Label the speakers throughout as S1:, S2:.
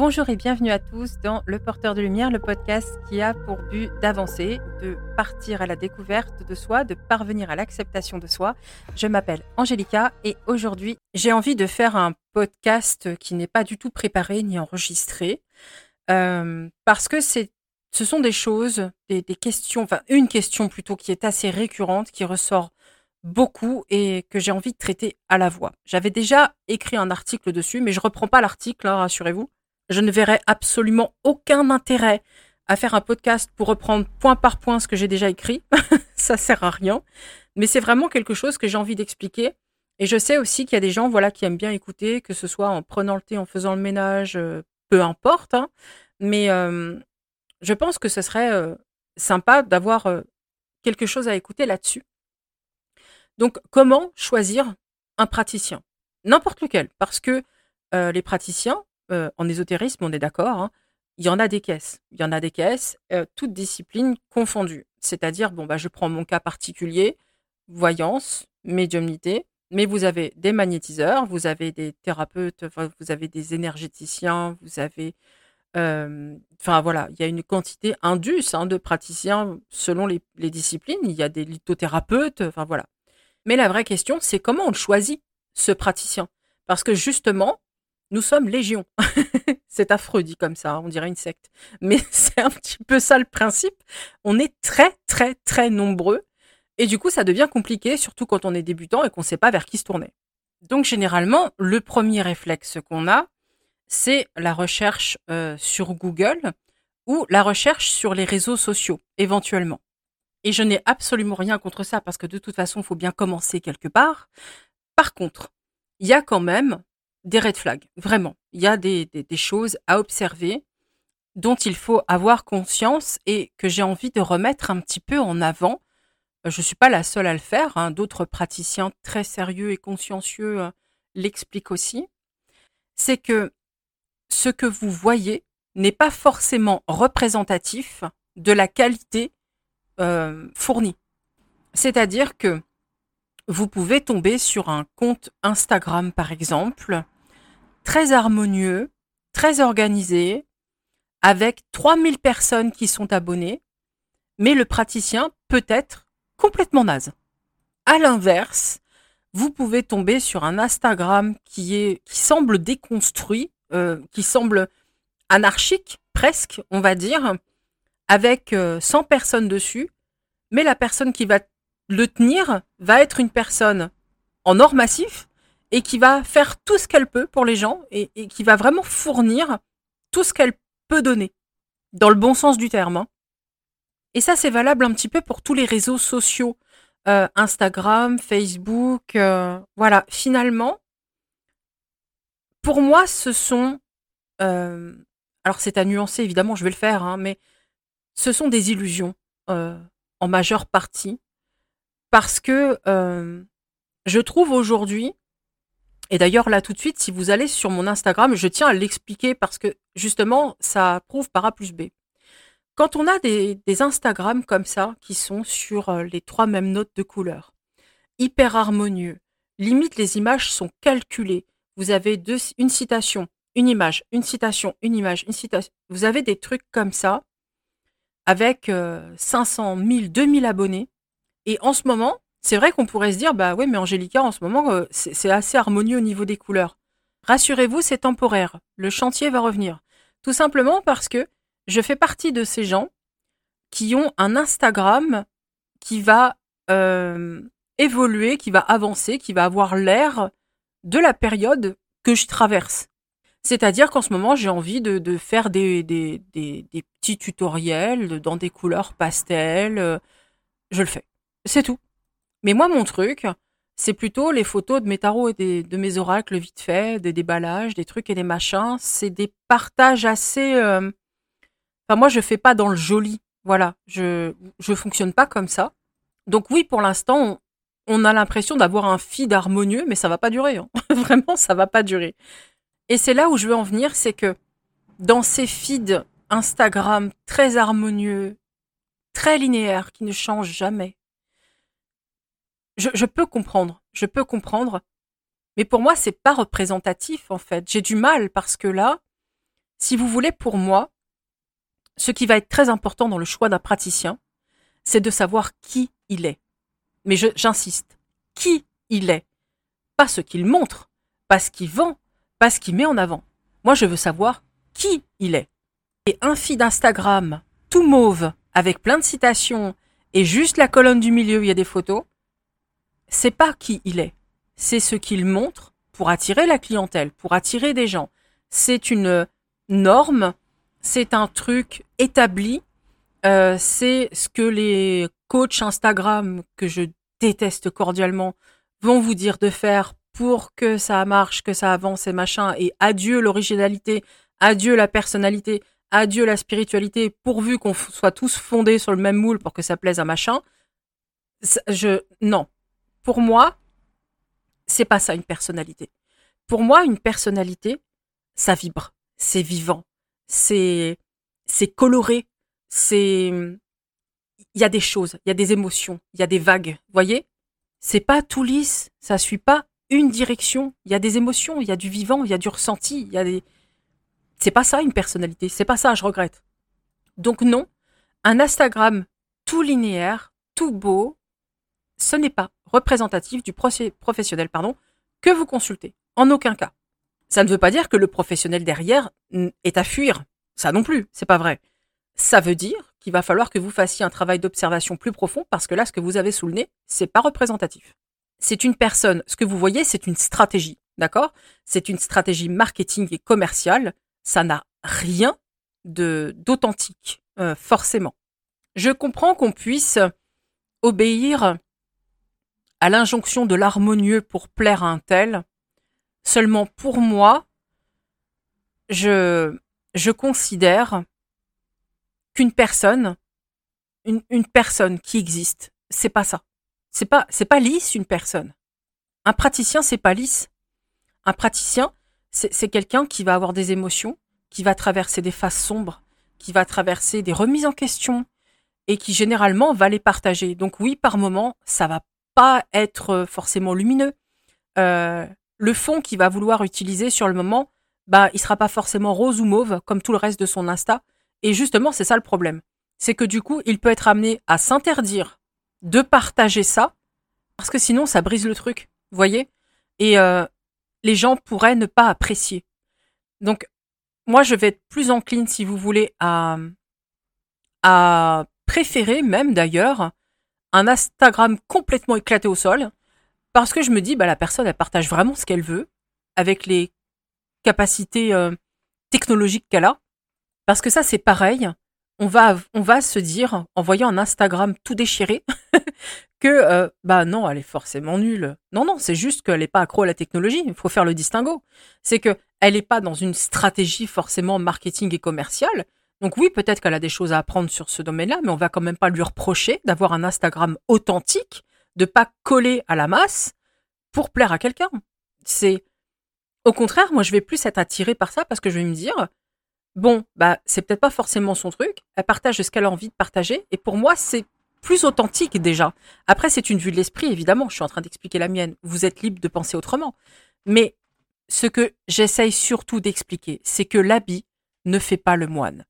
S1: Bonjour et bienvenue à tous dans Le Porteur de Lumière, le podcast qui a pour but d'avancer, de partir à la découverte de soi, de parvenir à l'acceptation de soi. Je m'appelle Angélica et aujourd'hui j'ai envie de faire un podcast qui n'est pas du tout préparé ni enregistré euh, parce que ce sont des choses, des, questions, enfin une question plutôt qui est assez récurrente, qui ressort beaucoup et que j'ai envie de traiter à la voix. J'avais déjà écrit un article dessus, mais je reprends pas l'article, hein, rassurez-vous. Je ne verrai absolument aucun intérêt à faire un podcast pour reprendre point par point ce que j'ai déjà écrit. ça sert à rien. Mais c'est vraiment quelque chose que j'ai envie d'expliquer. Et je sais aussi qu'il y a des gens, voilà, qui aiment bien écouter, que ce soit en prenant le thé, en faisant le ménage, euh, peu importe. Hein. Mais euh, je pense que ce serait euh, sympa d'avoir quelque chose à écouter là-dessus. Donc, comment choisir un praticien? N'importe lequel, parce que les praticiens, en ésotérisme, on est d'accord, hein, il y en a des caisses. Il y en a des caisses, toutes disciplines confondues. C'est-à-dire, bon, bah, je prends mon cas particulier, voyance, médiumnité, mais vous avez des magnétiseurs, vous avez des thérapeutes, vous avez des énergéticiens, vous avez. Enfin voilà, il y a une quantité indus hein, de praticiens selon les, les, disciplines. Il y a des lithothérapeutes, enfin voilà. Mais la vraie question, c'est comment on choisit ce praticien? Parce que justement, nous sommes légion. c'est affreux dit comme ça, on dirait une secte. Mais c'est un petit peu ça le principe. On est très, très, très nombreux. Et du coup, ça devient compliqué, surtout quand on est débutant et qu'on ne sait pas vers qui se tourner. Donc, généralement, le premier réflexe qu'on a, c'est la recherche euh, sur Google ou la recherche sur les réseaux sociaux, éventuellement. Et je n'ai absolument rien contre ça, parce que de toute façon, il faut bien commencer quelque part. Par contre, il y a quand même des red flags, vraiment. Il y a des, choses à observer dont il faut avoir conscience et que j'ai envie de remettre un petit peu en avant. Euh, je ne suis pas la seule à le faire, hein. d'autres praticiens très sérieux et consciencieux euh, l'expliquent aussi. C'est que ce que vous voyez n'est pas forcément représentatif de la qualité euh, fournie. C'est-à-dire que vous pouvez tomber sur un compte Instagram, par exemple, très harmonieux, très organisé, avec 3000 personnes qui sont abonnées, mais le praticien peut être complètement naze. À l'inverse, vous pouvez tomber sur un Instagram qui est qui semble déconstruit, euh, qui semble anarchique presque, on va dire, avec 100 euh, personnes dessus, mais la personne qui va le tenir va être une personne en or massif et qui va faire tout ce qu'elle peut pour les gens et, qui va vraiment fournir tout ce qu'elle peut donner, dans le bon sens du terme. Hein. Et ça, c'est valable un petit peu pour tous les réseaux sociaux, euh, Instagram, Facebook, euh, voilà. Finalement, pour moi, ce sont, euh, alors c'est à nuancer évidemment, je vais le faire, hein, mais ce sont des illusions en majeure partie parce que euh, je trouve aujourd'hui, et d'ailleurs là tout de suite, si vous allez sur mon Instagram, je tiens à l'expliquer parce que justement, ça prouve par A plus B. Quand on a des, Instagrams comme ça, qui sont sur euh, les trois mêmes notes de couleur, hyper harmonieux, limite les images sont calculées. Vous avez une citation, une image, une citation, une image, une citation. Vous avez des trucs comme ça, avec 500, 1000, 2000 abonnés. Et en ce moment, c'est vrai qu'on pourrait se dire, bah oui, mais Angélica, en ce moment, euh, c'est assez harmonieux au niveau des couleurs. Rassurez-vous, c'est temporaire. Le chantier va revenir. Tout simplement parce que je fais partie de ces gens qui ont un Instagram qui va euh, évoluer, qui va avancer, qui va avoir l'air de la période que je traverse. C'est-à-dire qu'en ce moment, j'ai envie de, faire des, des, petits tutoriels dans des couleurs pastel. Euh, je le fais. C'est tout. Mais moi, mon truc, c'est plutôt les photos de mes tarots et de mes oracles vite fait, des déballages, des trucs et des machins. C'est des partages assez. Euh, enfin, moi, je fais pas dans le joli. Voilà, je je fonctionne pas comme ça. Donc oui, pour l'instant, on, a l'impression d'avoir un feed harmonieux, mais ça va pas durer. Hein. Vraiment, ça va pas durer. Et c'est là où je veux en venir, c'est que dans ces feeds Instagram très harmonieux, très linéaires, qui ne changent jamais, je, peux comprendre, je peux comprendre, mais pour moi, c'est pas représentatif en fait. J'ai du mal parce que là, Si vous voulez, pour moi, ce qui va être très important dans le choix d'un praticien, c'est de savoir qui il est. Mais j'insiste, qui il est. Pas ce qu'il montre, pas ce qu'il vend, pas ce qu'il met en avant. Moi, je veux savoir qui il est. Et un feed d'Instagram tout mauve, avec plein de citations, et juste la colonne du milieu où il y a des photos, c'est pas qui il est. C'est ce qu'il montre pour attirer la clientèle, pour attirer des gens. C'est une norme, c'est un truc établi, euh, c'est ce que les coachs Instagram, que je déteste cordialement, vont vous dire de faire pour que ça marche, que ça avance et machin, et adieu l'originalité, adieu la personnalité, adieu la spiritualité, pourvu qu'on soit tous fondés sur le même moule pour que ça plaise à machin. Je, non. Pour moi, c'est pas ça une personnalité. Pour moi, une personnalité, ça vibre, c'est vivant, c'est, c'est coloré, c'est, il y a des choses, il y a des émotions, il y a des vagues, voyez? C'est pas tout lisse, ça suit pas une direction. Il y a des émotions, il y a du vivant, il y a du ressenti, il y a des. C'est pas ça une personnalité, c'est pas ça, je regrette. Donc non, un Instagram tout linéaire, tout beau, ce n'est pas représentatif du professionnel pardon, que vous consultez. En aucun cas. Ça ne veut pas dire que le professionnel derrière est à fuir. Ça non plus, c'est pas vrai. Ça veut dire qu'il va falloir que vous fassiez un travail d'observation plus profond parce que là, ce que vous avez sous le nez, c'est pas représentatif c'est une personne, ce que vous voyez, c'est une stratégie, d'accord? C'est une stratégie marketing et commerciale. Ça n'a rien d'authentique, euh, forcément. Je comprends qu'on puisse obéir à l'injonction de l'harmonieux pour plaire à un tel. Seulement pour moi, je, je considère qu'une personne, une, personne qui existe, c'est pas ça. C'est pas, c'est pas lisse une personne. Un praticien, c'est pas lisse. Un praticien, c'est quelqu'un qui va avoir des émotions, qui va traverser des phases sombres, qui va traverser des remises en question et qui généralement va les partager. Donc oui, par moment, ça va être forcément lumineux. Euh, le fond qu'il va vouloir utiliser sur le moment, bah, il sera pas forcément rose ou mauve comme tout le reste de son Insta. Et justement, c'est ça le problème. C'est que du coup, il peut être amené à s'interdire de partager ça, parce que sinon ça brise le truc, voyez? Et euh, les gens pourraient ne pas apprécier. Donc, moi, je vais être plus encline, si vous voulez, à, à préférer même d'ailleurs un Instagram complètement éclaté au sol, parce que je me dis, bah, la personne, elle partage vraiment ce qu'elle veut, avec les capacités euh, technologiques qu'elle a. Parce que ça, c'est pareil on va, se dire, en voyant un Instagram tout déchiré, que euh, bah non, elle est forcément nulle. Non, non, c'est juste qu'elle n'est pas accro à la technologie. Il faut faire le distinguo. C'est que elle n'est pas dans une stratégie forcément marketing et commerciale. Donc oui, peut-être qu'elle a des choses à apprendre sur ce domaine-là, mais on va quand même pas lui reprocher d'avoir un Instagram authentique, de pas coller à la masse pour plaire à quelqu'un. C'est au contraire, moi je vais plus être attirée par ça parce que je vais me dire, bon, bah, c'est peut-être pas forcément son truc. Elle partage ce qu'elle a envie de partager. Et pour moi, c'est plus authentique déjà. Après, c'est une vue de l'esprit, évidemment. Je suis en train d'expliquer la mienne. Vous êtes libre de penser autrement. Mais ce que j'essaye surtout d'expliquer, c'est que l'habit ne fait pas le moine.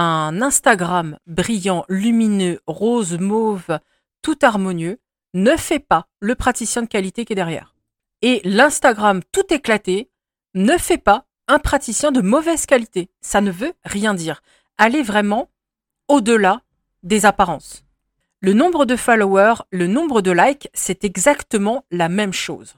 S1: Un Instagram brillant, lumineux, rose, mauve, tout harmonieux, ne fait pas le praticien de qualité qui est derrière. Et l'Instagram tout éclaté ne fait pas un praticien de mauvaise qualité. Ça ne veut rien dire. Allez vraiment au-delà des apparences. Le nombre de followers, le nombre de likes, c'est exactement la même chose.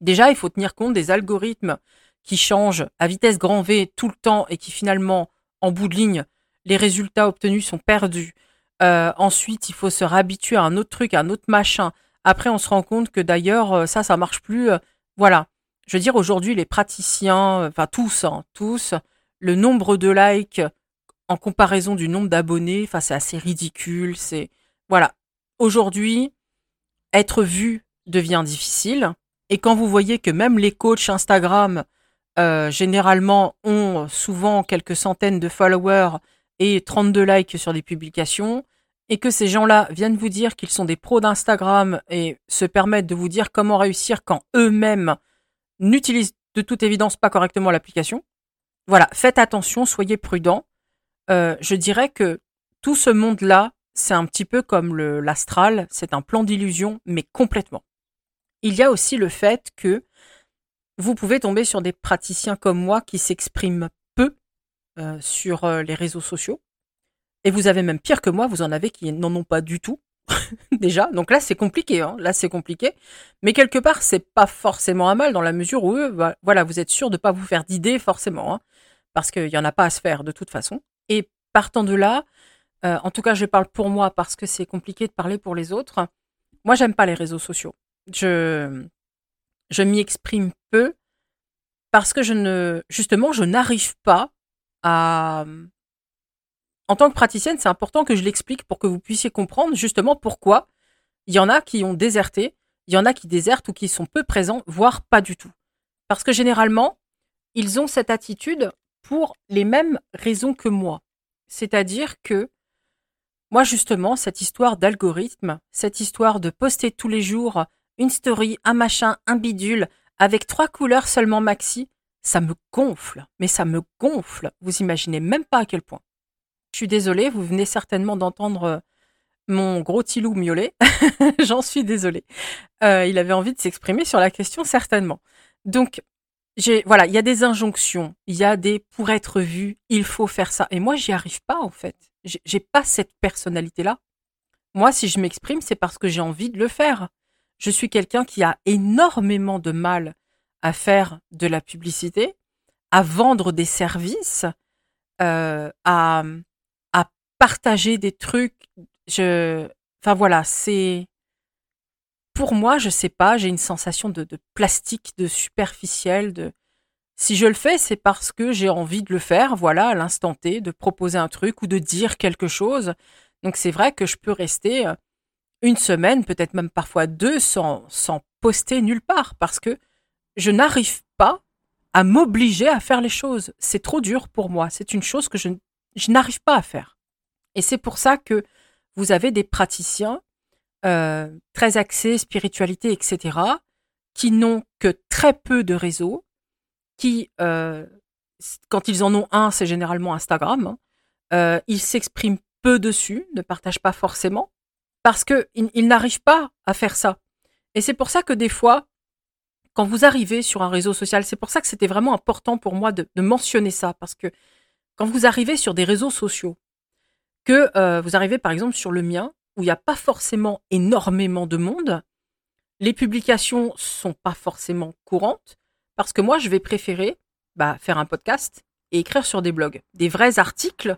S1: Déjà, il faut tenir compte des algorithmes qui changent à vitesse grand V tout le temps et qui finalement, en bout de ligne, les résultats obtenus sont perdus. Euh, ensuite, il faut se réhabituer à un autre truc, à un autre machin. Après, on se rend compte que d'ailleurs, euh, ça, ça marche plus. Voilà je veux dire, aujourd'hui, les praticiens, enfin tous, hein, tous, le nombre de likes en comparaison du nombre d'abonnés, enfin, c'est assez ridicule. C'est voilà. Aujourd'hui, être vu devient difficile. Et quand vous voyez que même les coachs Instagram, euh, généralement, ont souvent quelques centaines de followers et 32 likes sur des publications, et que ces gens-là viennent vous dire qu'ils sont des pros d'Instagram et se permettent de vous dire comment réussir quand eux-mêmes n'utilise de toute évidence pas correctement l'application. voilà, faites attention, soyez prudents. Euh, je dirais que tout ce monde-là, c'est un petit peu comme l'astral, c'est un plan d'illusion, mais complètement. Il y a aussi le fait que vous pouvez tomber sur des praticiens comme moi qui s'expriment euh, sur euh, les réseaux sociaux. Et vous avez même pire que moi, vous en avez qui n'en ont pas du tout. déjà. Donc là, c'est compliqué. Hein. Là, c'est compliqué. Mais quelque part, c'est pas forcément un mal dans la mesure où, eux, voilà, vous êtes sûr de pas vous faire d'idées forcément, hein, parce qu'il y en a pas à se faire de toute façon. Et partant de là, euh, en tout cas, je parle pour moi parce que c'est compliqué de parler pour les autres. Moi, j'aime pas les réseaux sociaux. Je, je m'y exprime peu parce que je ne, justement, je n'arrive pas en tant que praticienne, c'est important que je l'explique pour que vous puissiez comprendre justement pourquoi il y en a qui ont déserté, il y en a qui désertent ou qui sont peu présents, voire pas du tout. Parce que généralement, ils ont cette attitude pour les mêmes raisons que moi. C'est-à-dire que moi, justement, cette histoire d'algorithme, cette histoire de poster tous les jours une story, un machin, un bidule, avec trois couleurs seulement maxi, ça me gonfle. Mais ça me gonfle. Vous imaginez même pas à quel point. Je suis désolée, vous venez certainement d'entendre euh, mon gros Tilou miauler. J'en suis désolée. Euh, il avait envie de s'exprimer sur la question, certainement. Donc, j'ai, voilà, il y a des injonctions, il y a des pour être vu, il faut faire ça. Et moi, j'y arrive pas, en fait. J'ai pas cette personnalité-là. Moi, si je m'exprime, c'est parce que j'ai envie de le faire. Je suis quelqu'un qui a énormément de mal à faire de la publicité, à vendre des services, euh, à, partager des trucs. Je, enfin voilà, c'est pour moi, je sais pas, j'ai une sensation de, plastique, de superficiel, de si je le fais, c'est parce que j'ai envie de le faire, voilà, à l'instant T, de proposer un truc ou de dire quelque chose. Donc c'est vrai que je peux rester euh, une semaine, peut-être même parfois deux, sans, sans poster nulle part, parce que je n'arrive pas à m'obliger à faire les choses. C'est trop dur pour moi. C'est une chose que je, n'arrive pas à faire. Et c'est pour ça que vous avez des praticiens euh, très axés spiritualité, etc., qui n'ont que très peu de réseaux, qui, euh, quand ils en ont un, c'est généralement Instagram, hein, euh, ils s'expriment peu dessus, ne partagent pas forcément, parce qu'ils ils, n'arrivent pas à faire ça. Et c'est pour ça que des fois, quand vous arrivez sur un réseau social, c'est pour ça que c'était vraiment important pour moi de mentionner ça, parce que quand vous arrivez sur des réseaux sociaux, que euh, vous arrivez par exemple sur le mien, où il n'y a pas forcément énormément de monde, les publications sont pas forcément courantes, parce que moi, je vais préférer bah, faire un podcast et écrire sur des blogs, des vrais articles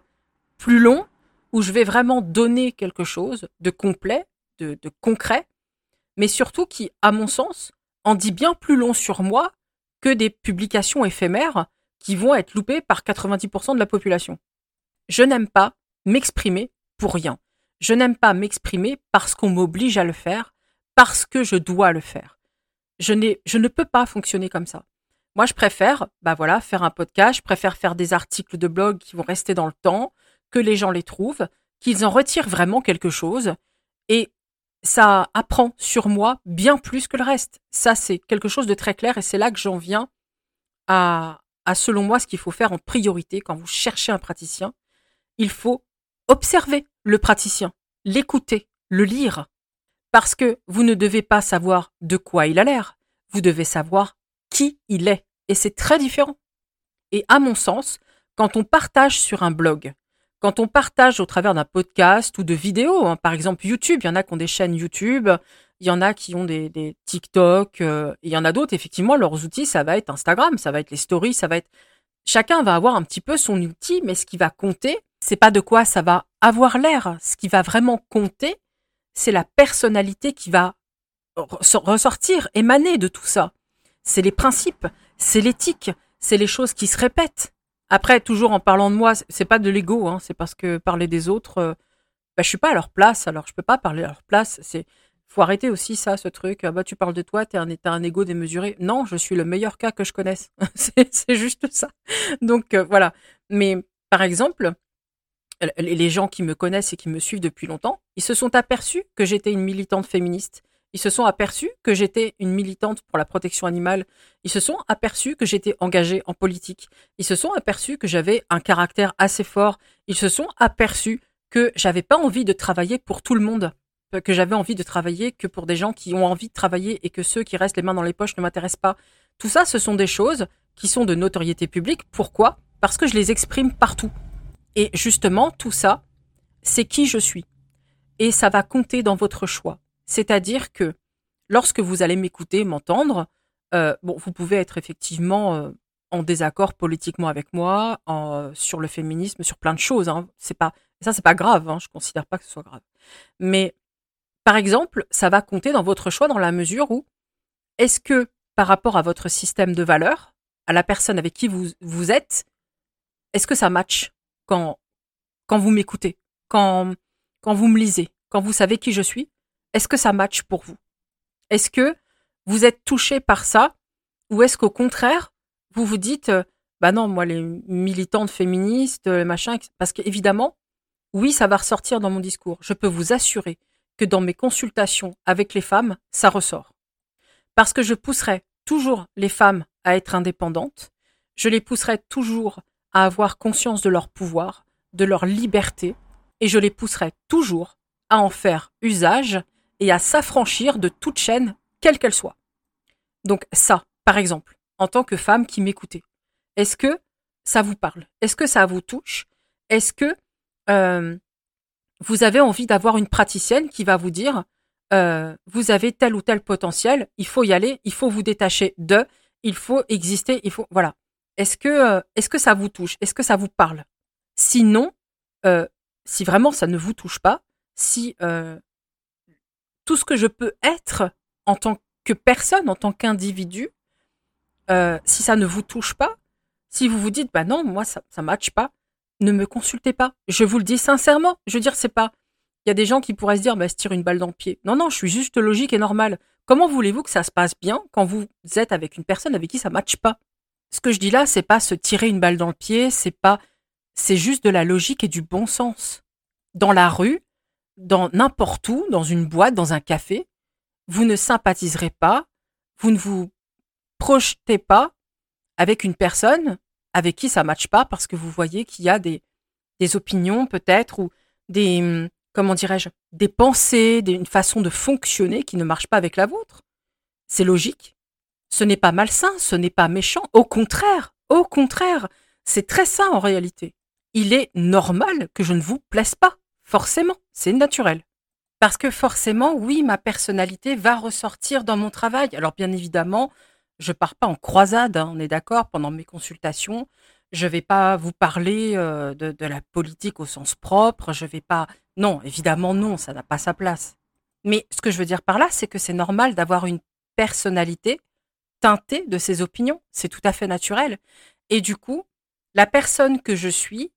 S1: plus longs, où je vais vraiment donner quelque chose de complet, de, de concret, mais surtout qui, à mon sens, en dit bien plus long sur moi que des publications éphémères qui vont être loupées par 90% de la population. Je n'aime pas m'exprimer pour rien. Je n'aime pas m'exprimer parce qu'on m'oblige à le faire, parce que je dois le faire. Je, je ne peux pas fonctionner comme ça. Moi, je préfère, bah voilà, faire un podcast, je préfère faire des articles de blog qui vont rester dans le temps, que les gens les trouvent, qu'ils en retirent vraiment quelque chose. Et ça apprend sur moi bien plus que le reste. Ça, c'est quelque chose de très clair et c'est là que j'en viens à, selon moi, ce qu'il faut faire en priorité quand vous cherchez un praticien. Il faut observer le praticien, l'écouter, le lire. Parce que vous ne devez pas savoir de quoi il a l'air, vous devez savoir qui il est. Et c'est très différent. Et à mon sens, quand on partage sur un blog, quand on partage au travers d'un podcast ou de vidéos, hein, par exemple YouTube, il y en a qui ont des chaînes YouTube, il y en a qui ont des, TikTok, euh, il y en a d'autres, effectivement, leurs outils, ça va être Instagram, ça va être les stories, ça va être... Chacun va avoir un petit peu son outil, mais ce qui va compter, c'est pas de quoi ça va avoir l'air. Ce qui va vraiment compter, c'est la personnalité qui va ressortir, émaner de tout ça. C'est les principes, c'est l'éthique, c'est les choses qui se répètent. Après, toujours en parlant de moi, c'est pas de l'ego, hein, c'est parce que parler des autres, euh, bah, je suis pas à leur place, alors je peux pas parler à leur place. C'est faut arrêter aussi ça, ce truc. Ah bah tu parles de toi, t'es un, un ego démesuré. Non, je suis le meilleur cas que je connaisse. c'est juste ça. Donc euh, voilà. Mais par exemple, les gens qui me connaissent et qui me suivent depuis longtemps, ils se sont aperçus que j'étais une militante féministe. Ils se sont aperçus que j'étais une militante pour la protection animale. Ils se sont aperçus que j'étais engagée en politique. Ils se sont aperçus que j'avais un caractère assez fort. Ils se sont aperçus que j'avais pas envie de travailler pour tout le monde, que j'avais envie de travailler que pour des gens qui ont envie de travailler et que ceux qui restent les mains dans les poches ne m'intéressent pas. Tout ça, ce sont des choses qui sont de notoriété publique. Pourquoi? Parce que je les exprime partout. Et justement, tout ça, c'est qui je suis. Et ça va compter dans votre choix. C'est-à-dire que lorsque vous allez m'écouter, m'entendre, euh, bon, vous pouvez être effectivement euh, en désaccord politiquement avec moi, en, sur le féminisme, sur plein de choses. Hein. C'est pas, ça, c'est pas grave. Hein. Je considère pas que ce soit grave. Mais par exemple, ça va compter dans votre choix dans la mesure où est-ce que par rapport à votre système de valeurs, à la personne avec qui vous, êtes, est-ce que ça match quand, vous m'écoutez, quand vous me lisez, quand vous savez qui je suis? Est-ce que ça match pour vous? Est-ce que vous êtes touché par ça? Ou est-ce qu'au contraire, vous vous dites, euh, bah non, moi les militantes féministes, les machins, parce qu'évidemment, oui, ça va ressortir dans mon discours. Je peux vous assurer que dans mes consultations avec les femmes, ça ressort. Parce que je pousserai toujours les femmes à être indépendantes, je les pousserai toujours à avoir conscience de leur pouvoir, de leur liberté, et je les pousserai toujours à en faire usage et à s'affranchir de toute chaîne, quelle qu'elle soit. Donc ça, par exemple, en tant que femme qui m'écoutez, est-ce que ça vous parle? Est-ce que ça vous touche? Est-ce que euh, vous avez envie d'avoir une praticienne qui va vous dire euh, vous avez tel ou tel potentiel, il faut y aller, il faut vous détacher de, il faut exister, il faut voilà. Est-ce que euh, est-ce que ça vous touche? Est-ce que ça vous parle? Sinon, si vraiment ça ne vous touche pas, si tout ce que je peux être en tant que personne, en tant qu'individu, si ça ne vous touche pas, si vous vous dites bah non, moi ça ça matche pas, ne me consultez pas. Je vous le dis sincèrement. Je veux dire, c'est pas il y a des gens qui pourraient se dire, bah, se tire une balle dans le pied. Non, non, je suis juste logique et normal. Comment voulez-vous que ça se passe bien quand vous êtes avec une personne avec qui ça matche pas? Ce que je dis là, c'est pas se tirer une balle dans le pied, c'est pas, c'est juste de la logique et du bon sens. Dans la rue, dans n'importe où, dans une boîte, dans un café, vous ne sympathiserez pas, vous ne vous projetez pas avec une personne avec qui ça matche pas parce que vous voyez qu'il y a des, des opinions peut-être ou des, comment dirais-je, des pensées, une façon de fonctionner qui ne marche pas avec la vôtre. C'est logique. Ce n'est pas malsain, ce n'est pas méchant. Au contraire, au contraire, c'est très sain en réalité. Il est normal que je ne vous plaise pas. Forcément, c'est naturel. Parce que forcément, oui, ma personnalité va ressortir dans mon travail. Alors bien évidemment, je pars pas en croisade, hein, on est d'accord, pendant mes consultations. Je vais pas vous parler euh, de, de, la politique au sens propre. Je vais pas non, évidemment non, ça n'a pas sa place. Mais ce que je veux dire par là, c'est que c'est normal d'avoir une personnalité teintée de ses opinions. C'est tout à fait naturel. Et du coup, la personne que je suis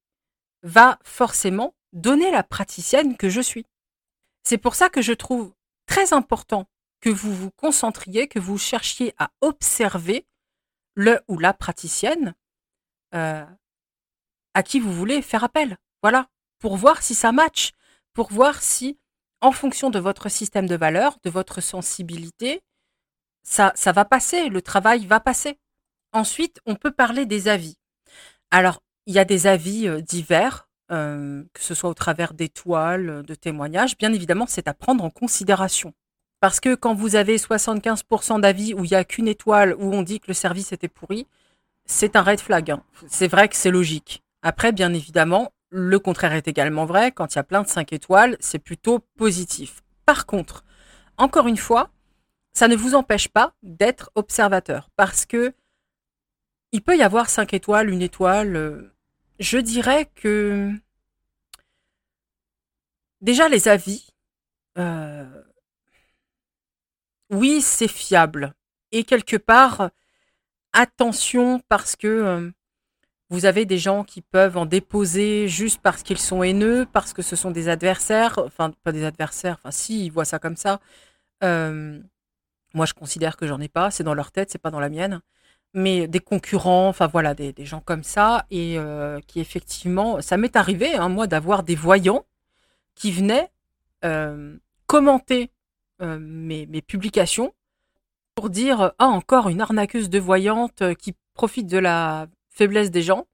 S1: va forcément donner la praticienne que je suis. C'est pour ça que je trouve très important que vous vous concentriez, que vous cherchiez à observer le ou la praticienne euh, à qui vous voulez faire appel. Voilà, pour voir si ça match pour voir si, en fonction de votre système de valeurs, de votre sensibilité, ça, va passer, le travail va passer. Ensuite, on peut parler des avis. Alors, il y a des avis euh, divers, euh, que ce soit au travers d'étoiles, de témoignages. Bien évidemment, c'est à prendre en considération. Parce que quand vous avez 75% d'avis où il n'y a qu'une étoile, où on dit que le service était pourri, c'est un red flag. Hein. C'est vrai que c'est logique. Après, bien évidemment, le contraire est également vrai. Quand il y a plein de 5 étoiles, c'est plutôt positif. Par contre, encore une fois, ça ne vous empêche pas d'être observateur parce que il peut y avoir 5 étoiles, une étoile. Je dirais que déjà les avis, euh, oui, c'est fiable. Et quelque part, attention parce que euh, vous avez des gens qui peuvent en déposer juste parce qu'ils sont haineux, parce que ce sont des adversaires, enfin pas des adversaires, enfin si, ils voient ça comme ça. Euh, moi, je considère que j'en ai pas, c'est dans leur tête, c'est pas dans la mienne. Mais des concurrents, enfin voilà, des, gens comme ça, et euh, qui effectivement, ça m'est arrivé, hein, moi, d'avoir des voyants qui venaient euh, commenter euh, mes, mes, publications pour dire ah encore une arnaqueuse de voyante qui profite de la faiblesse des gens.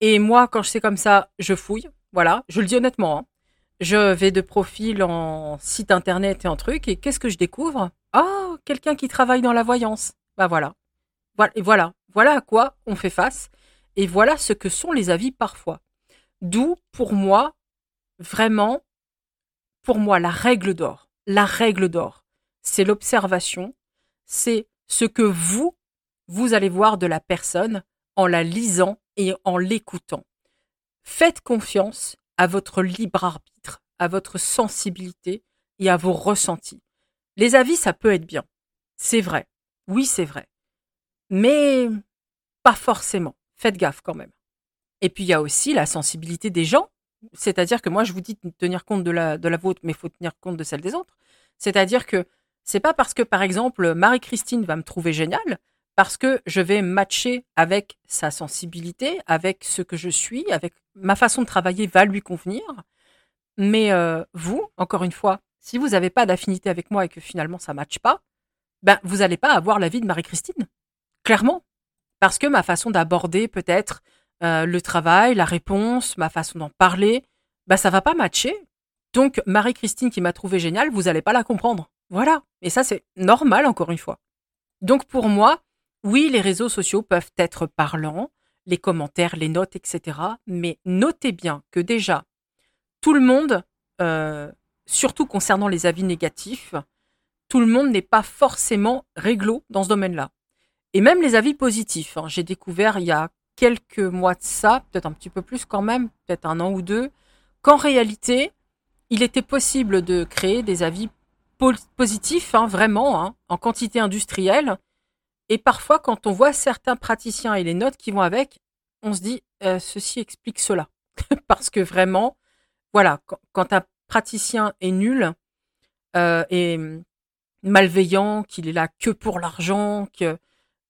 S1: Et moi, quand je sais comme ça, je fouille. Voilà, je le dis honnêtement. Hein. Je vais de profil en site internet et en truc, et qu'est-ce que je découvre? Ah, quelqu'un qui travaille dans la voyance. Bah voilà. Voilà, voilà à quoi on fait face, et voilà ce que sont les avis parfois. D'où, pour moi, vraiment, pour moi, la règle d'or. La règle d'or, c'est l'observation, c'est ce que vous, vous allez voir de la personne en la lisant et en l'écoutant. Faites confiance à votre libre arbitre, à votre sensibilité et à vos ressentis. Les avis, ça peut être bien. C'est vrai. Oui, c'est vrai. Mais pas forcément. Faites gaffe quand même. Et puis il y a aussi la sensibilité des gens. C'est-à-dire que moi, je vous dis de tenir compte de la, vôtre, mais il faut tenir compte de celle des autres. C'est-à-dire que c'est pas parce que, par exemple, Marie-Christine va me trouver génial, parce que je vais matcher avec sa sensibilité, avec ce que je suis, avec ma façon de travailler va lui convenir. Mais euh, vous, encore une fois, si vous n'avez pas d'affinité avec moi et que finalement ça ne matche pas, ben vous n'allez pas avoir la vie de Marie-Christine. Clairement. Parce que ma façon d'aborder peut-être euh, le travail, la réponse, ma façon d'en parler, ben ça va pas matcher. Donc Marie-Christine qui m'a trouvé géniale, vous n'allez pas la comprendre. Voilà. Et ça c'est normal encore une fois. Donc pour moi, oui, les réseaux sociaux peuvent être parlants, les commentaires, les notes, etc. Mais notez bien que déjà, tout le monde, euh, surtout concernant les avis négatifs, tout le monde n'est pas forcément réglo dans ce domaine-là. Et même les avis positifs. Hein. J'ai découvert il y a quelques mois de ça, peut-être un petit peu plus quand même, peut-être un an ou deux, qu'en réalité, il était possible de créer des avis positifs, hein, vraiment, hein, en quantité industrielle. Et parfois, quand on voit certains praticiens et les notes qui vont avec, on se dit, euh, ceci explique cela. Parce que vraiment, voilà, quand, un praticien est nul euh, et malveillant, qu'il est là que pour l'argent, que,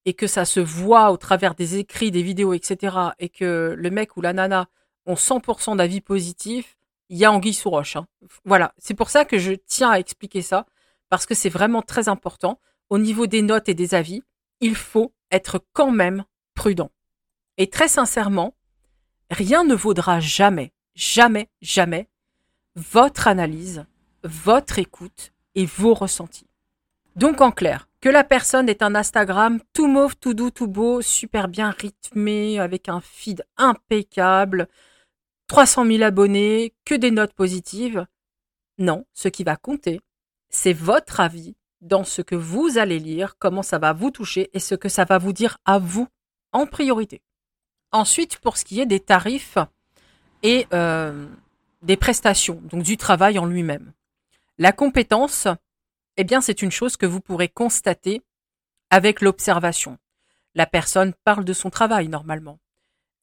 S1: et que ça se voit au travers des écrits, des vidéos, etc., et que le mec ou la nana ont 100% d'avis positifs, il y a anguille sous roche. Hein. Voilà, c'est pour ça que je tiens à expliquer ça, parce que c'est vraiment très important. Au niveau des notes et des avis, il faut être quand même prudent. Et très sincèrement, rien ne vaudra jamais, jamais, jamais votre analyse, votre écoute et vos ressentis. Donc en clair, que la personne est un Instagram tout mauve, tout doux, tout beau, super bien rythmé, avec un feed impeccable, 300 000 abonnés, que des notes positives. Non, ce qui va compter, c'est votre avis dans ce que vous allez lire, comment ça va vous toucher et ce que ça va vous dire à vous en priorité. Ensuite, pour ce qui est des tarifs et euh, des prestations, donc du travail en lui-même. La compétence, eh bien, c'est une chose que vous pourrez constater avec l'observation. La personne parle de son travail normalement.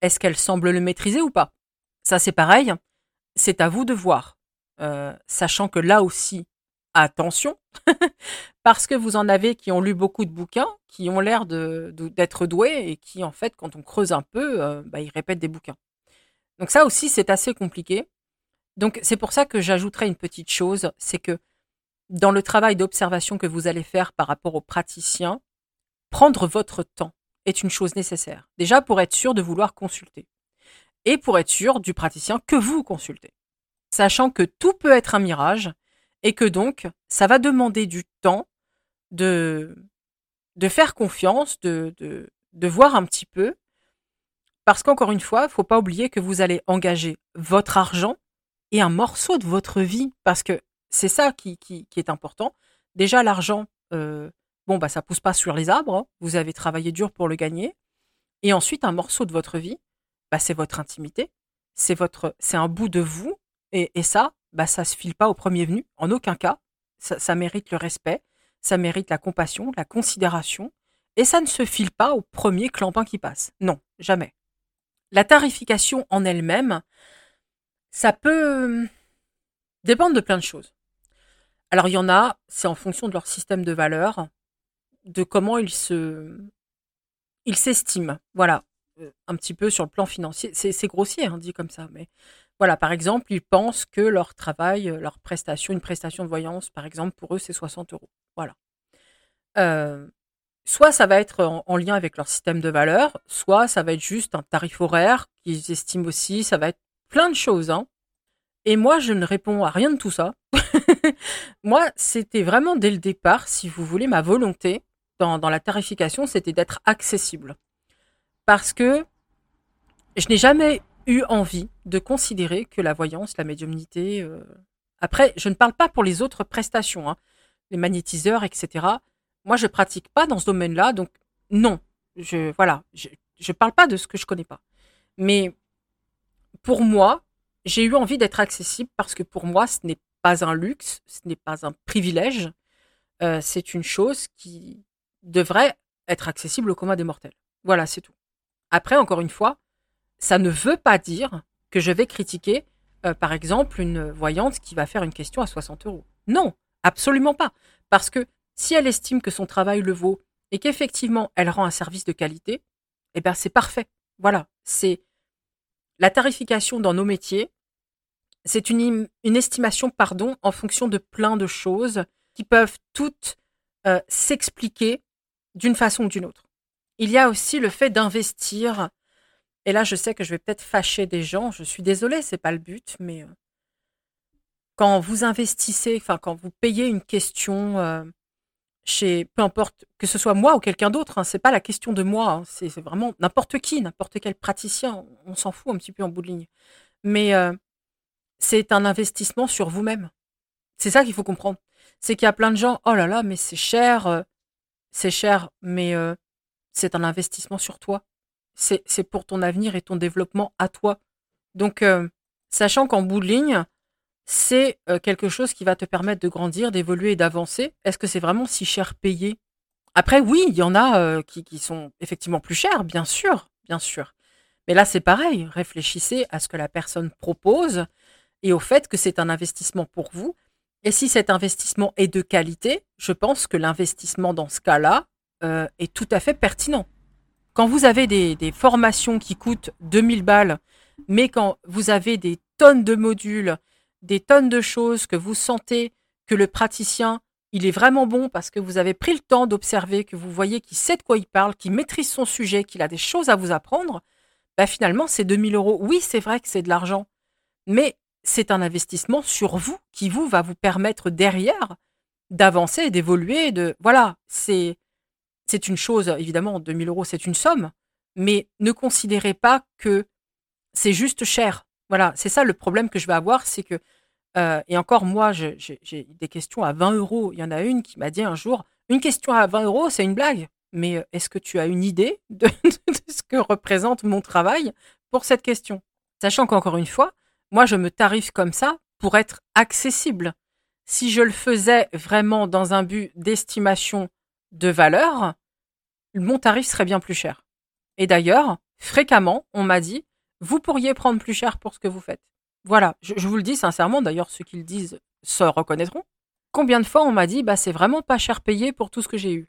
S1: Est-ce qu'elle semble le maîtriser ou pas? Ça, c'est pareil. C'est à vous de voir. Euh, sachant que là aussi, attention, parce que vous en avez qui ont lu beaucoup de bouquins, qui ont l'air d'être doués et qui, en fait, quand on creuse un peu, euh, bah, ils répètent des bouquins. Donc ça aussi, c'est assez compliqué. Donc c'est pour ça que j'ajouterai une petite chose, c'est que dans le travail d'observation que vous allez faire par rapport aux praticiens, prendre votre temps est une chose nécessaire. Déjà pour être sûr de vouloir consulter et pour être sûr du praticien que vous consultez. Sachant que tout peut être un mirage et que donc ça va demander du temps de, de faire confiance, de, de, voir un petit peu. Parce qu'encore une fois, il ne faut pas oublier que vous allez engager votre argent et un morceau de votre vie. Parce que c'est ça qui, est important. Déjà, l'argent, euh, bon, bah, ça pousse pas sur les arbres. Hein. Vous avez travaillé dur pour le gagner. Et ensuite, un morceau de votre vie, bah, c'est votre intimité. C'est votre, c'est un bout de vous. Et, et ça, bah, ça se file pas au premier venu. En aucun cas. Ça, ça mérite le respect. Ça mérite la compassion, la considération. Et ça ne se file pas au premier clampin qui passe. Non, jamais. La tarification en elle-même, ça peut dépendre de plein de choses. Alors il y en a, c'est en fonction de leur système de valeurs, de comment ils se, ils s'estiment. Voilà, euh, un petit peu sur le plan financier. C'est grossier, hein, dit comme ça, mais Voilà, par exemple, ils pensent que leur travail, euh, leur prestation, une prestation de voyance, par exemple, pour eux, c'est 60 euros. Voilà. Euh, soit ça va être en, en lien avec leur système de valeur, soit ça va être juste un tarif horaire qu'ils estiment aussi, ça va être plein de choses. Hein. Et moi, je ne réponds à rien de tout ça. moi, c'était vraiment dès le départ, si vous voulez, ma volonté dans, la tarification, c'était d'être accessible. Parce que je n'ai jamais eu envie de considérer que la voyance, la médiumnité. euh, Après, je ne parle pas pour les autres prestations, hein, les magnétiseurs, etc. Moi, je pratique pas dans ce domaine-là, donc non. Je voilà, je, je parle pas de ce que je connais pas. Mais pour moi, j'ai eu envie d'être accessible parce que pour moi, ce n'est pas un luxe, ce n'est pas un privilège. euh, c'est une chose qui devrait être accessible au commun des mortels. Voilà, c'est tout. Après, encore une fois, ça ne veut pas dire que je vais critiquer, euh, par exemple, une voyante qui va faire une question à 60 euros. Non, absolument pas. Parce que si elle estime que son travail le vaut et qu'effectivement elle rend un service de qualité, eh ben c'est parfait. Voilà, c'est la tarification dans nos métiers. C'est une, im- une estimation, pardon, en fonction de plein de choses qui peuvent toutes euh, s'expliquer d'une façon ou d'une autre. Il y a aussi le fait d'investir. Et là, je sais que je vais peut-être fâcher des gens. Je suis désolée, c'est pas le but, mais euh, quand vous investissez, enfin quand vous payez une question euh, chez, peu importe que ce soit moi ou quelqu'un d'autre, hein, c'est pas la question de moi, hein, c'est vraiment n'importe qui, n'importe quel praticien, on s'en fout un petit peu en bout de ligne. Mais c'est un investissement sur vous-même. C'est ça qu'il faut comprendre. C'est qu'il y a plein de gens, oh là là, mais c'est cher, euh, c'est cher, mais euh, c'est un investissement sur toi. C'est pour ton avenir et ton développement à toi. Donc, euh, sachant qu'en bout de ligne, c'est quelque chose qui va te permettre de grandir, d'évoluer et d'avancer. Est-ce que c'est vraiment si cher payé? Après, oui, il y en a qui, qui sont effectivement plus chers, bien sûr, bien sûr. Mais là, c'est pareil. Réfléchissez à ce que la personne propose et au fait que c'est un investissement pour vous. Et si cet investissement est de qualité, je pense que l'investissement dans ce cas-là euh, est tout à fait pertinent. Quand vous avez des, des formations qui coûtent 2000 balles, mais quand vous avez des tonnes de modules, des tonnes de choses que vous sentez que le praticien, il est vraiment bon parce que vous avez pris le temps d'observer, que vous voyez qu'il sait de quoi il parle, qu'il maîtrise son sujet, qu'il a des choses à vous apprendre, bah finalement, c'est 2000 euros. Oui, c'est vrai que c'est de l'argent, mais c'est un investissement sur vous qui vous va vous permettre derrière d'avancer, d'évoluer, de voilà, c'est c'est une chose évidemment 2000 euros, c'est une somme, mais ne considérez pas que c'est juste cher. Voilà, c'est ça le problème que je vais avoir, c'est que euh, et encore moi, j'ai des questions à 20 euros. Il y en a une qui m'a dit un jour, une question à 20 euros, c'est une blague. Mais euh, est-ce que tu as une idée de, de ce que représente mon travail pour cette question? Sachant qu'encore une fois, moi, je me tarife comme ça pour être accessible. Si je le faisais vraiment dans un but d'estimation de valeur, mon tarif serait bien plus cher. Et d'ailleurs, fréquemment, on m'a dit, vous pourriez prendre plus cher pour ce que vous faites. Voilà, je, vous le dis sincèrement, d'ailleurs, ceux qui le disent se reconnaîtront. Combien de fois on m'a dit, bah, c'est vraiment pas cher payé pour tout ce que j'ai eu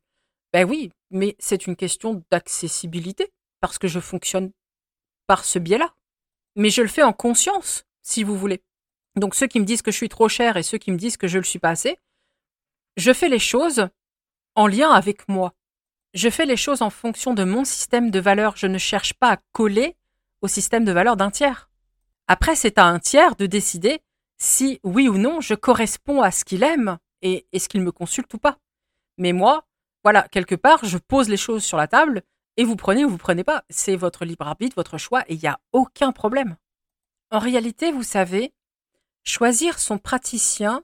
S1: Ben oui, mais c'est une question d'accessibilité, parce que je fonctionne par ce biais-là. Mais je le fais en conscience, si vous voulez. Donc ceux qui me disent que je suis trop cher et ceux qui me disent que je le suis pas assez, je fais les choses en lien avec moi. Je fais les choses en fonction de mon système de valeurs. Je ne cherche pas à coller au système de valeurs d'un tiers. Après, c'est à un tiers de décider si, oui ou non, je corresponds à ce qu'il aime et est-ce qu'il me consulte ou pas. Mais moi, voilà, quelque part, je pose les choses sur la table et vous prenez ou vous prenez pas. C'est votre libre arbitre, votre choix et il n'y a aucun problème. En réalité, vous savez, choisir son praticien,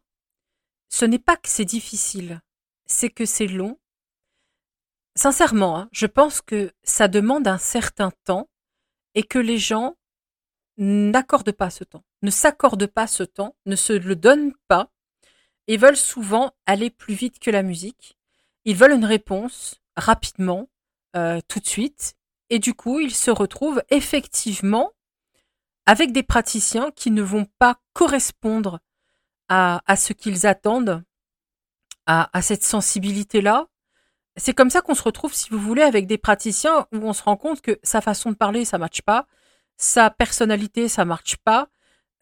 S1: ce n'est pas que c'est difficile, c'est que c'est long. Sincèrement, hein, je pense que ça demande un certain temps et que les gens n'accordent pas ce temps, ne s'accordent pas ce temps, ne se le donnent pas et veulent souvent aller plus vite que la musique. Ils veulent une réponse rapidement, euh, tout de suite, et du coup, ils se retrouvent effectivement avec des praticiens qui ne vont pas correspondre à, ce qu'ils attendent, à, cette sensibilité-là. C'est comme ça qu'on se retrouve, si vous voulez, avec des praticiens où on se rend compte que sa façon de parler, ça matche pas, sa personnalité, ça marche pas,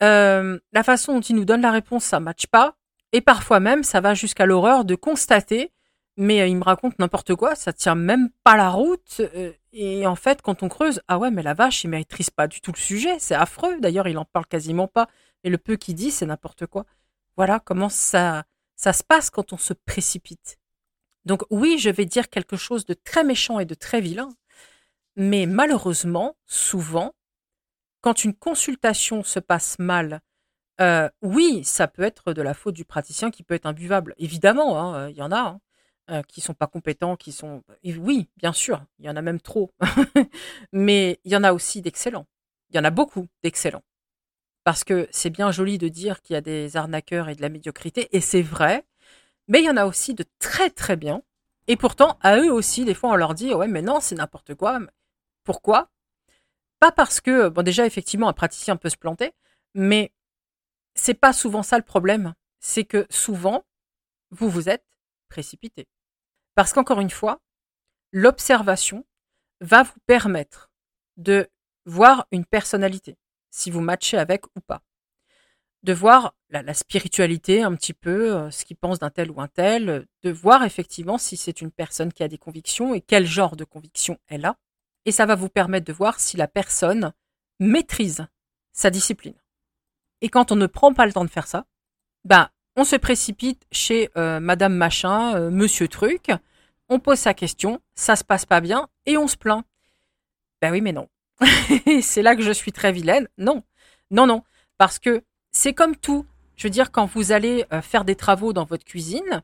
S1: euh, la façon dont il nous donne la réponse, ça matche pas. Et parfois même, ça va jusqu'à l'horreur de constater, mais euh, il me raconte n'importe quoi, ça tient même pas la route. Euh, et en fait, quand on creuse, ah ouais, mais la vache, il maîtrise pas du tout le sujet, c'est affreux. D'ailleurs, il en parle quasiment pas. Et le peu qu'il dit, c'est n'importe quoi. Voilà comment ça, ça se passe quand on se précipite. Donc oui, je vais dire quelque chose de très méchant et de très vilain, mais malheureusement, souvent, quand une consultation se passe mal, euh, oui, ça peut être de la faute du praticien qui peut être imbuvable. Évidemment, hein, il y en a hein, euh, qui sont pas compétents, qui sont. oui, bien sûr, il y en a même trop. Mais il y en a aussi d'excellents. Il y en a beaucoup d'excellents. Parce que c'est bien joli de dire qu'il y a des arnaqueurs et de la médiocrité, et c'est vrai. Mais il y en a aussi de très très bien. Et pourtant, à eux aussi, des fois, on leur dit Ouais, mais non, c'est n'importe quoi. Pourquoi? Pas parce que, bon, déjà, effectivement, un praticien peut se planter, mais c'est pas souvent ça le problème. C'est que souvent, vous vous êtes précipité. Parce qu'encore une fois, l'observation va vous permettre de voir une personnalité, si vous matchez avec ou pas. De voir la, spiritualité un petit peu, euh, ce qu'il pense d'un tel ou un tel, de voir effectivement si c'est une personne qui a des convictions et quel genre de convictions elle a et ça va vous permettre de voir si la personne maîtrise sa discipline. Et quand on ne prend pas le temps de faire ça, ben, on se précipite chez euh, Madame Machin, euh, Monsieur Truc, on pose sa question, ça se passe pas bien et on se plaint. Ben oui, mais non. c'est là que je suis très vilaine. Non, non, non, parce que c'est comme tout. Je veux dire, quand vous allez euh, faire des travaux dans votre cuisine,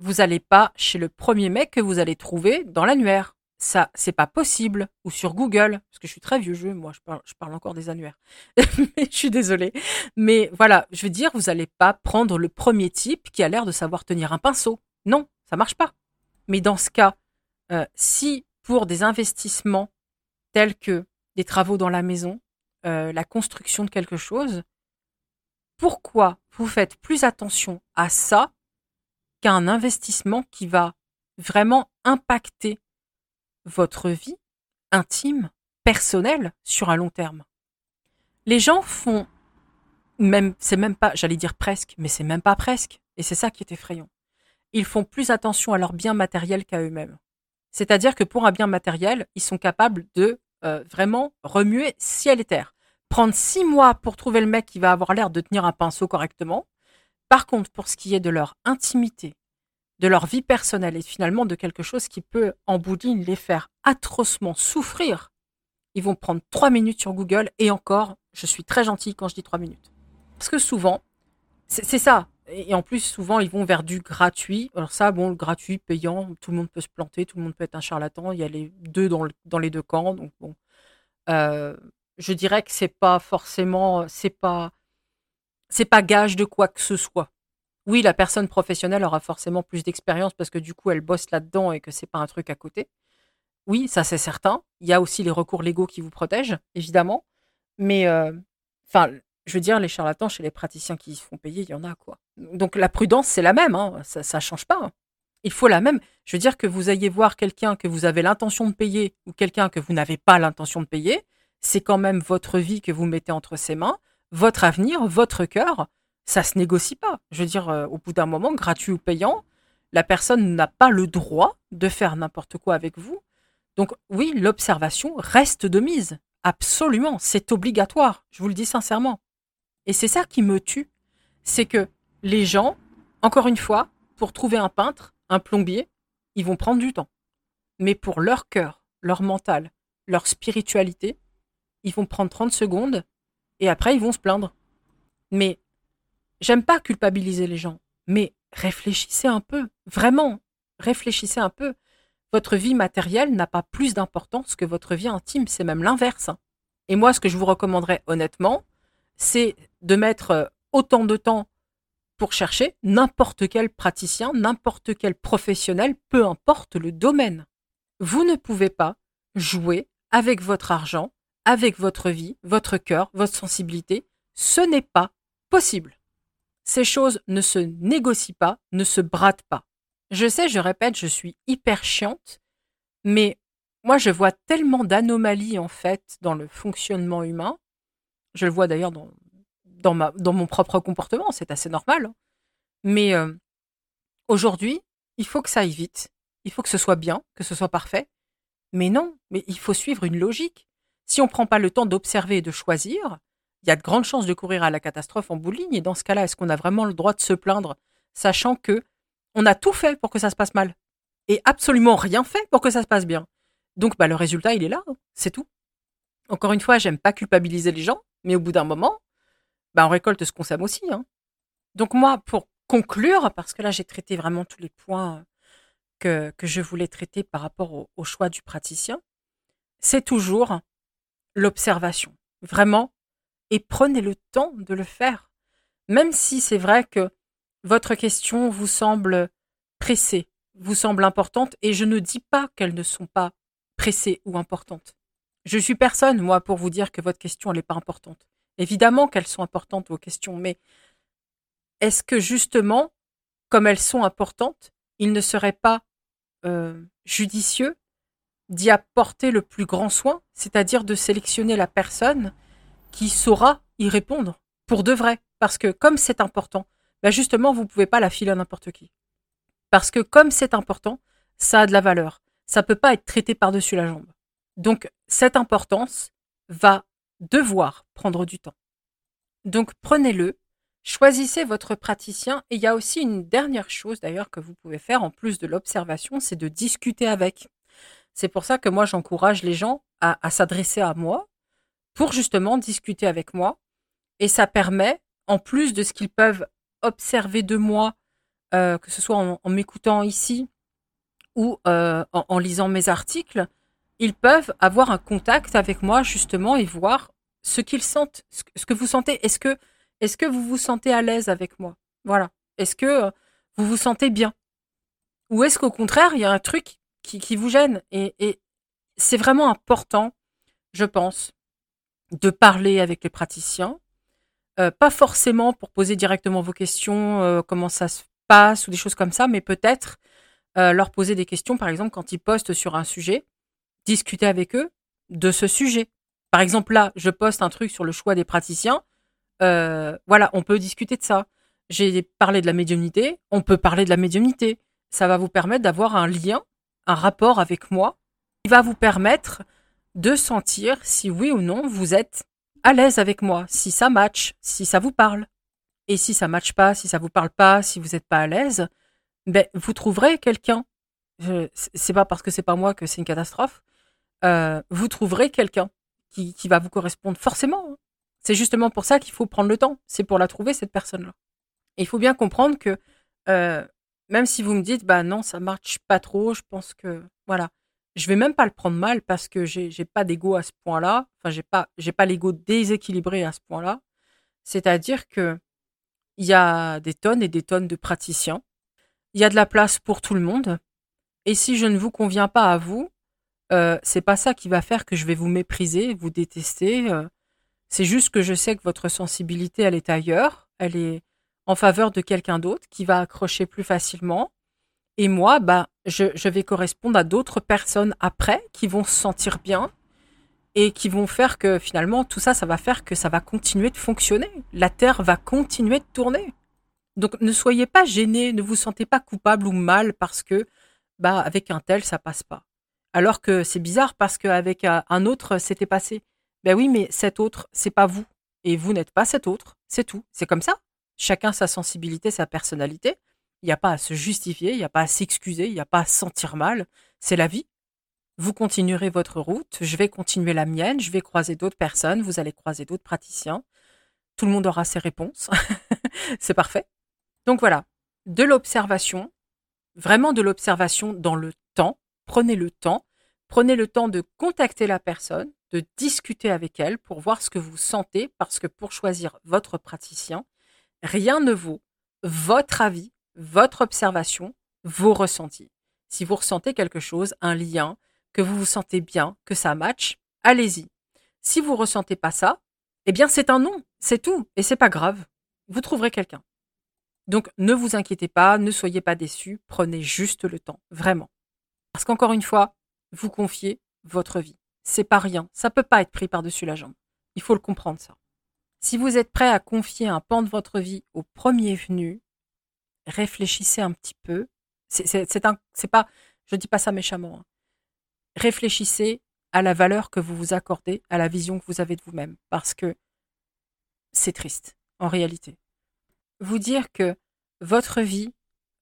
S1: vous n'allez pas chez le premier mec que vous allez trouver dans l'annuaire ça, c'est pas possible. Ou sur Google, parce que je suis très vieux jeu, moi, je parle, encore des annuaires. je suis désolée. Mais voilà, je veux dire, vous n'allez pas prendre le premier type qui a l'air de savoir tenir un pinceau. Non, ça marche pas. Mais dans ce cas, euh, si pour des investissements tels que des travaux dans la maison, euh, la construction de quelque chose, pourquoi vous faites plus attention à ça qu'à un investissement qui va vraiment impacter votre vie intime, personnelle, sur un long terme. Les gens font même, c'est même pas, j'allais dire presque, mais c'est même pas presque, et c'est ça qui est effrayant. Ils font plus attention à leur bien matériel qu'à eux-mêmes. C'est-à-dire que pour un bien matériel, ils sont capables de euh, vraiment remuer ciel et terre. Prendre six mois pour trouver le mec qui va avoir l'air de tenir un pinceau correctement. Par contre, pour ce qui est de leur intimité, de leur vie personnelle et finalement de quelque chose qui peut en bout de ligne les faire atrocement souffrir, ils vont prendre trois minutes sur Google et encore, je suis très gentille quand je dis trois minutes. Parce que souvent, c'est ça. Et en plus, souvent, ils vont vers du gratuit. Alors ça, bon, le gratuit, payant, tout le monde peut se planter, tout le monde peut être un charlatan. Il y a les deux dans, dans les deux camps. Donc bon, euh, je dirais que c'est pas forcément, c'est pas, c'est pas gage de quoi que ce soit oui, la personne professionnelle aura forcément plus d'expérience parce que du coup, elle bosse là-dedans et que c'est pas un truc à côté. Oui, ça c'est certain. Il y a aussi les recours légaux qui vous protègent, évidemment. Mais, euh, enfin, je veux dire, les charlatans chez les praticiens qui se font payer, il y en a quoi. Donc la prudence, c'est la même, hein. ça ne change pas. Hein. Il faut la même. Je veux dire que vous ayez voir quelqu'un que vous avez l'intention de payer ou quelqu'un que vous n'avez pas l'intention de payer, c'est quand même votre vie que vous mettez entre ses mains, votre avenir, votre cœur ça se négocie pas. Je veux dire, euh, au bout d'un moment, gratuit ou payant, la personne n'a pas le droit de faire n'importe quoi avec vous. Donc oui, l'observation reste de mise. Absolument, c'est obligatoire, je vous le dis sincèrement. Et c'est ça qui me tue, c'est que les gens, encore une fois, pour trouver un peintre, un plombier, ils vont prendre du temps. Mais pour leur cœur, leur mental, leur spiritualité, ils vont prendre 30 secondes et après ils vont se plaindre. Mais J'aime pas culpabiliser les gens, mais réfléchissez un peu, vraiment, réfléchissez un peu. Votre vie matérielle n'a pas plus d'importance que votre vie intime, c'est même l'inverse. Et moi, ce que je vous recommanderais honnêtement, c'est de mettre euh, autant de temps pour chercher n'importe quel praticien, n'importe quel professionnel, peu importe le domaine. Vous ne pouvez pas jouer avec votre argent, avec votre vie, votre cœur, votre sensibilité. Ce n'est pas possible. Ces choses ne se négocient pas, ne se bradent pas. Je sais, je répète, je suis hyper chiante, mais moi je vois tellement d'anomalies en fait dans le fonctionnement humain. Je le vois d'ailleurs dans, mon propre comportement, c'est assez normal. Hein. Mais euh, aujourd'hui, il faut que ça aille vite, il faut que ce soit bien, que ce soit parfait. Mais non, mais il faut suivre une logique. Si on ne prend pas le temps d'observer et de choisir, il y a de grandes chances de courir à la catastrophe en bout ligne. Et dans ce cas-là, est-ce qu'on a vraiment le droit de se plaindre, sachant que on a tout fait pour que ça se passe mal? Et absolument rien fait pour que ça se passe bien. Donc, bah, le résultat, il est là, hein. c'est tout. Encore une fois, j'aime pas culpabiliser les gens, mais au bout d'un moment, bah, on récolte ce qu'on sème aussi. Hein. Donc moi, pour conclure, parce que là, j'ai traité vraiment tous les points que, que je voulais traiter par rapport au choix du praticien, c'est toujours l'observation. Vraiment, et prenez le temps de le faire. Même si c'est vrai que votre question vous semble pressée, vous semble importante, et je ne dis pas qu'elles ne sont pas pressées ou importantes. Je suis personne, moi, pour vous dire que votre question, n'est pas importante. Évidemment qu'elles sont importantes, vos questions, mais est-ce que justement, comme elles sont importantes, il ne serait pas euh, judicieux d'y apporter le plus grand soin, c'est-à-dire de sélectionner la personne qui saura y répondre pour de vrai. Parce que comme c'est important, bah justement, vous ne pouvez pas la filer à n'importe qui. Parce que comme c'est important, ça a de la valeur. Ça ne peut pas être traité par-dessus la jambe. Donc cette importance va devoir prendre du temps. Donc prenez-le, choisissez votre praticien et il y a aussi une dernière chose d'ailleurs que vous pouvez faire en plus de l'observation, c'est de discuter avec. C'est pour ça que moi j'encourage les gens à s'adresser à moi pour justement discuter avec moi. Et ça permet, en plus de ce qu'ils peuvent observer de moi, euh, que ce soit en, m'écoutant ici ou euh, en, lisant mes articles, ils peuvent avoir un contact avec moi justement et voir ce qu'ils sentent, ce que vous sentez. Est-ce que, vous vous sentez à l'aise avec moi? Voilà. Est-ce que euh, vous vous sentez bien? Ou est-ce qu'au contraire, il y a un truc qui, vous gêne? Et c'est vraiment important, je pense, de parler avec les praticiens, euh, pas forcément pour poser directement vos questions, euh, comment ça se passe ou des choses comme ça, mais peut-être euh, leur poser des questions, par exemple, quand ils postent sur un sujet, discuter avec eux de ce sujet. Par exemple, là, je poste un truc sur le choix des praticiens. voilà, on peut discuter de ça. J'ai parlé de la médiumnité, on peut parler de la médiumnité. Ça va vous permettre d'avoir un lien, un rapport avec moi, qui va vous permettre de sentir si oui ou non vous êtes à l'aise avec moi, si ça match, si ça vous parle. Et si ça match pas, si ça vous parle pas, si vous n'êtes pas à l'aise, ben vous trouverez quelqu'un. C'est pas parce que c'est pas moi que c'est une catastrophe. Euh, vous trouverez quelqu'un qui, va vous correspondre forcément. Hein. C'est justement pour ça qu'il faut prendre le temps. C'est pour la trouver cette personne-là. Et il faut bien comprendre que euh, même si vous me dites bah non ça marche pas trop, je pense que voilà je vais même pas le prendre mal parce que j'ai pas d'ego à ce point-là. Enfin, j'ai pas j'ai pas l'ego déséquilibré à ce point-là. C'est-à-dire que il y a des tonnes et des tonnes de praticiens. Il y a de la place pour tout le monde. Et si je ne vous conviens pas à vous, euh, c'est pas ça qui va faire que je vais vous mépriser, vous détester. Euh. c'est juste que je sais que votre sensibilité, elle est ailleurs. Elle est en faveur de quelqu'un d'autre qui va accrocher plus facilement. Et moi, bah, je, vais correspondre à d'autres personnes après qui vont se sentir bien et qui vont faire que finalement tout ça, ça va faire que ça va continuer de fonctionner. La Terre va continuer de tourner. Donc ne soyez pas gênés, ne vous sentez pas coupable ou mal parce que bah avec un tel ça passe pas. Alors que c'est bizarre parce qu'avec un autre c'était passé. Ben oui, mais cet autre c'est pas vous et vous n'êtes pas cet autre, c'est tout. C'est comme ça. Chacun sa sensibilité, sa personnalité. Il n'y a pas à se justifier, il n'y a pas à s'excuser, il n'y a pas à se sentir mal. C'est la vie. Vous continuerez votre route, je vais continuer la mienne, je vais croiser d'autres personnes, vous allez croiser d'autres praticiens. Tout le monde aura ses réponses. C'est parfait. Donc voilà, de l'observation, vraiment de l'observation dans le temps. Prenez le temps. Prenez le temps de contacter la personne, de discuter avec elle pour voir ce que vous sentez, parce que pour choisir votre praticien, rien ne vaut votre avis votre observation, vos ressentis. Si vous ressentez quelque chose, un lien, que vous vous sentez bien, que ça match, allez-y. Si vous ressentez pas ça, eh bien c'est un non, c'est tout, et c'est pas grave. Vous trouverez quelqu'un. Donc ne vous inquiétez pas, ne soyez pas déçus, prenez juste le temps, vraiment. Parce qu'encore une fois, vous confiez votre vie. C'est pas rien, ça peut pas être pris par-dessus la jambe. Il faut le comprendre ça. Si vous êtes prêt à confier un pan de votre vie au premier venu, réfléchissez un petit peu. C'est pas, je dis pas ça méchamment. Hein. Réfléchissez à la valeur que vous vous accordez, à la vision que vous avez de vous-même, parce que c'est triste en réalité. Vous dire que votre vie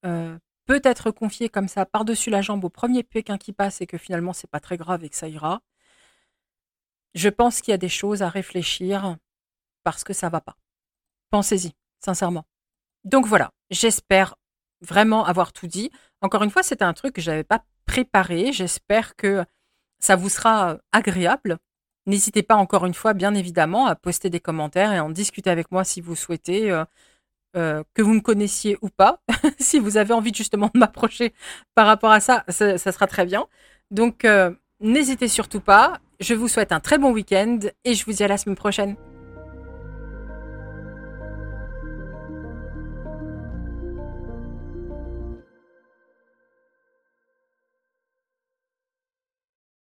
S1: euh, peut être confiée comme ça par-dessus la jambe au premier pékin qui passe et que finalement c'est pas très grave et que ça ira. Je pense qu'il y a des choses à réfléchir parce que ça va pas. Pensez-y, sincèrement. Donc voilà, j'espère vraiment avoir tout dit. Encore une fois, c'était un truc que je n'avais pas préparé. J'espère que ça vous sera agréable. N'hésitez pas encore une fois, bien évidemment, à poster des commentaires et en discuter avec moi si vous souhaitez, euh, euh, que vous me connaissiez ou pas. si vous avez envie justement de m'approcher par rapport à ça, ça, sera très bien. Donc, euh, n'hésitez surtout pas. Je vous souhaite un très bon week-end et je vous dis à la semaine prochaine.